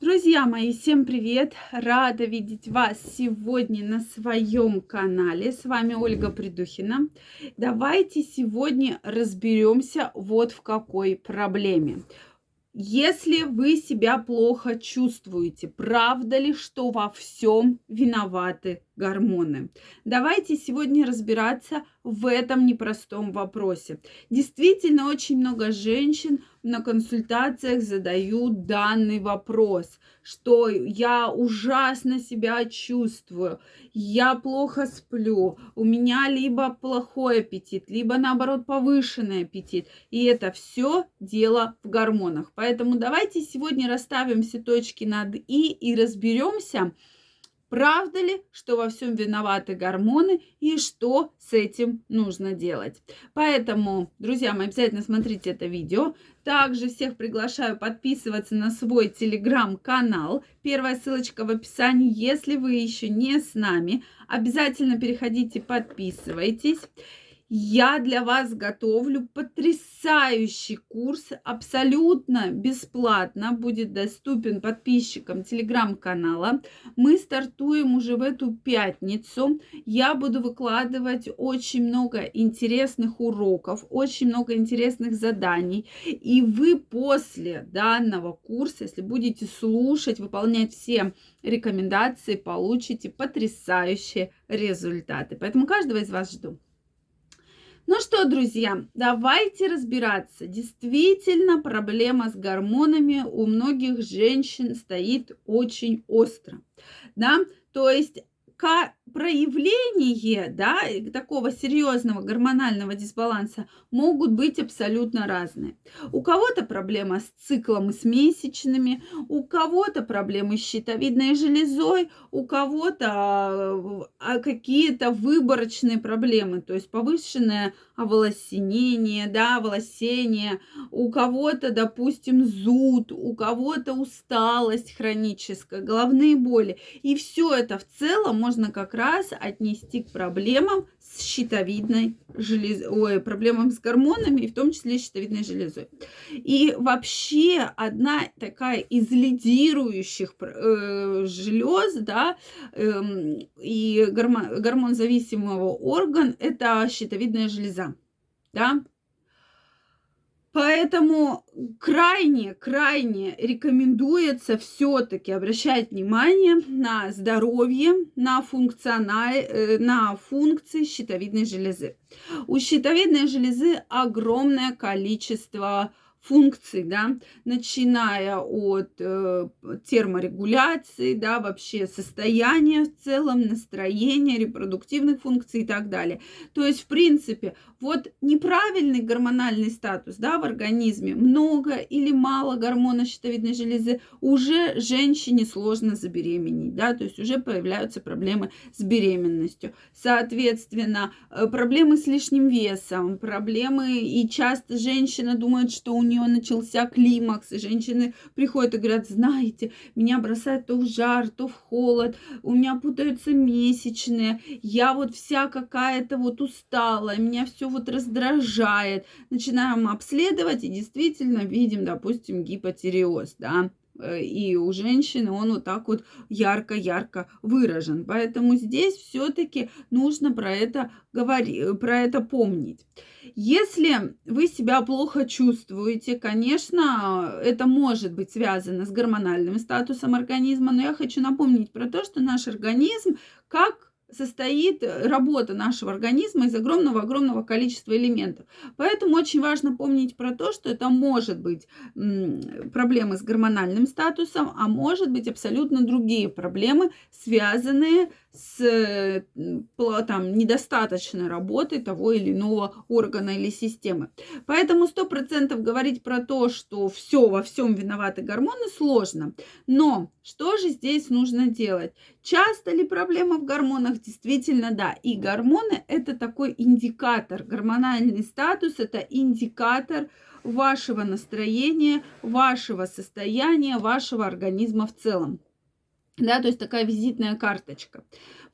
Друзья мои, всем привет! Рада видеть вас сегодня на своем канале. С вами Ольга Придухина. Давайте сегодня разберемся вот в какой проблеме. Если вы себя плохо чувствуете, правда ли, что во всем виноваты гормоны? Давайте сегодня разбираться в этом непростом вопросе. Действительно, очень много женщин на консультациях задают данный вопрос, что я ужасно себя чувствую, я плохо сплю, у меня либо плохой аппетит, либо наоборот повышенный аппетит. И это все дело в гормонах. Поэтому давайте сегодня расставим все точки над «и» и разберемся, Правда ли, что во всем виноваты гормоны и что с этим нужно делать? Поэтому, друзья мои, обязательно смотрите это видео. Также всех приглашаю подписываться на свой телеграм-канал. Первая ссылочка в описании. Если вы еще не с нами, обязательно переходите, подписывайтесь. Я для вас готовлю потрясающий курс, абсолютно бесплатно, будет доступен подписчикам телеграм-канала. Мы стартуем уже в эту пятницу. Я буду выкладывать очень много интересных уроков, очень много интересных заданий. И вы после данного курса, если будете слушать, выполнять все рекомендации, получите потрясающие результаты. Поэтому каждого из вас жду. Ну что, друзья, давайте разбираться. Действительно, проблема с гормонами у многих женщин стоит очень остро. Да? То есть проявление да, такого серьезного гормонального дисбаланса могут быть абсолютно разные. У кого-то проблема с циклом и с месячными, у кого-то проблемы с щитовидной железой, у кого-то а, какие-то выборочные проблемы, то есть повышенное оволосенение, да, волосение, у кого-то, допустим, зуд, у кого-то усталость хроническая, головные боли. И все это в целом можно как раз отнести к проблемам с щитовидной железой, ой, проблемам с гормонами, в том числе щитовидной железой. И вообще одна такая из лидирующих э, желез, да, э, и гормон, гормон зависимого орган – это щитовидная железа, да, Поэтому крайне, крайне рекомендуется все-таки обращать внимание на здоровье, на, функциональ, э, на функции щитовидной железы. У щитовидной железы огромное количество функций, да, начиная от э, терморегуляции, да, вообще состояния в целом, настроения, репродуктивных функций и так далее. То есть, в принципе, вот неправильный гормональный статус, да, в организме, много или мало гормона щитовидной железы, уже женщине сложно забеременеть, да, то есть уже появляются проблемы с беременностью. Соответственно, э, проблемы с лишним весом, проблемы, и часто женщина думает, что у нее начался климакс, и женщины приходят и говорят, знаете, меня бросает то в жар, то в холод, у меня путаются месячные, я вот вся какая-то вот усталая, меня все вот раздражает. Начинаем обследовать и действительно видим, допустим, гипотереоз, да, и у женщины он вот так вот ярко-ярко выражен. Поэтому здесь все-таки нужно про это говорить, про это помнить. Если вы себя плохо чувствуете, конечно, это может быть связано с гормональным статусом организма, но я хочу напомнить про то, что наш организм как состоит э, работа нашего организма из огромного-огромного количества элементов. Поэтому очень важно помнить про то, что это может быть проблемы с гормональным статусом, а может быть абсолютно другие проблемы, связанные с там, недостаточной работой того или иного органа или системы. Поэтому сто процентов говорить про то, что все во всем виноваты гормоны, сложно. Но что же здесь нужно делать? Часто ли проблема в гормонах? Действительно, да. И гормоны это такой индикатор. Гормональный статус это индикатор вашего настроения, вашего состояния, вашего организма в целом да, то есть такая визитная карточка.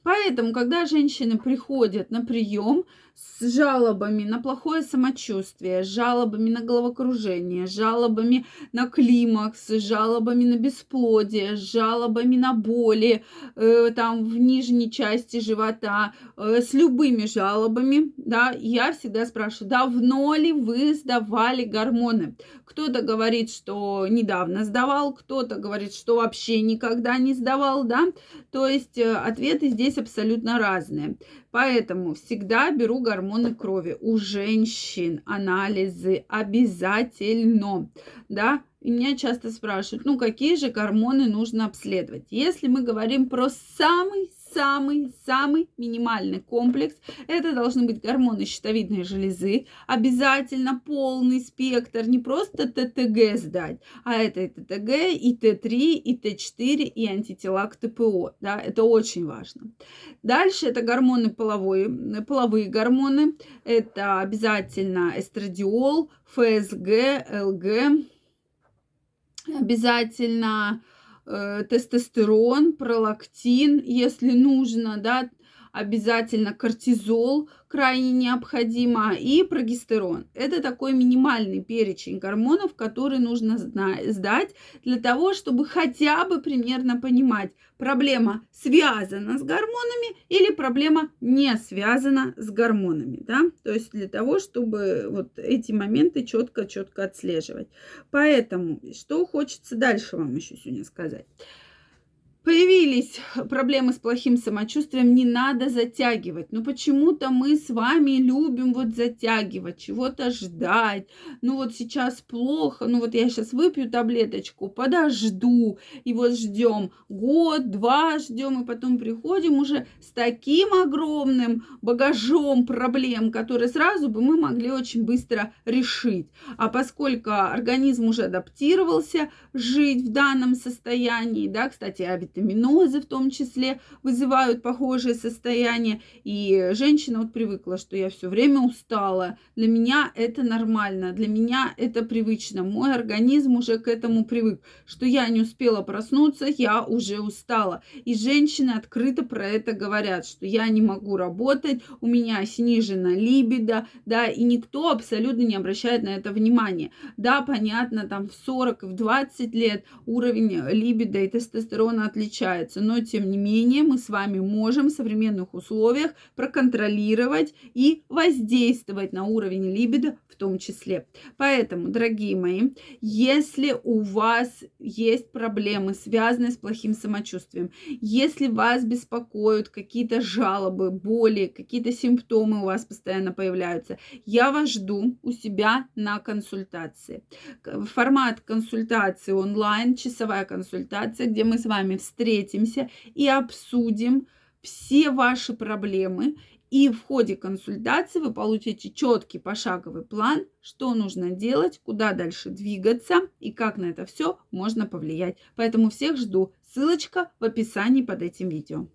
Поэтому, когда женщины приходят на прием с жалобами на плохое самочувствие, с жалобами на головокружение, с жалобами на климакс, с жалобами на бесплодие, с жалобами на боли э, там в нижней части живота, э, с любыми жалобами, да, я всегда спрашиваю, давно ли вы сдавали гормоны? Кто-то говорит, что недавно сдавал, кто-то говорит, что вообще никогда не сдавал, да, то есть э, ответы здесь абсолютно разные. Поэтому всегда беру гормоны крови у женщин, анализы обязательно, да. И меня часто спрашивают, ну какие же гормоны нужно обследовать. Если мы говорим про самый самый-самый минимальный комплекс. Это должны быть гормоны щитовидной железы. Обязательно полный спектр, не просто ТТГ сдать, а это и ТТГ, и Т3, и Т4, и антитела к ТПО. Да, это очень важно. Дальше это гормоны половые, половые гормоны. Это обязательно эстрадиол, ФСГ, ЛГ. Обязательно тестостерон, пролактин, если нужно, да, обязательно кортизол крайне необходимо и прогестерон. Это такой минимальный перечень гормонов, который нужно сдать для того, чтобы хотя бы примерно понимать, проблема связана с гормонами или проблема не связана с гормонами. Да? То есть для того, чтобы вот эти моменты четко-четко отслеживать. Поэтому что хочется дальше вам еще сегодня сказать. Появились проблемы с плохим самочувствием, не надо затягивать. Но почему-то мы с вами любим вот затягивать, чего-то ждать. Ну вот сейчас плохо, ну вот я сейчас выпью таблеточку, подожду. И вот ждем год, два ждем, и потом приходим уже с таким огромным багажом проблем, которые сразу бы мы могли очень быстро решить. А поскольку организм уже адаптировался жить в данном состоянии, да, кстати, а витаминозы в том числе вызывают похожие состояния. И женщина вот привыкла, что я все время устала. Для меня это нормально, для меня это привычно. Мой организм уже к этому привык, что я не успела проснуться, я уже устала. И женщины открыто про это говорят, что я не могу работать, у меня снижена либидо, да, и никто абсолютно не обращает на это внимания. Да, понятно, там в 40 и в 20 лет уровень либидо и тестостерона отличается отличается, но тем не менее мы с вами можем в современных условиях проконтролировать и воздействовать на уровень либидо в том числе. Поэтому, дорогие мои, если у вас есть проблемы, связанные с плохим самочувствием, если вас беспокоят какие-то жалобы, боли, какие-то симптомы у вас постоянно появляются, я вас жду у себя на консультации. Формат консультации онлайн, часовая консультация, где мы с вами встретимся встретимся и обсудим все ваши проблемы. И в ходе консультации вы получите четкий пошаговый план, что нужно делать, куда дальше двигаться и как на это все можно повлиять. Поэтому всех жду. Ссылочка в описании под этим видео.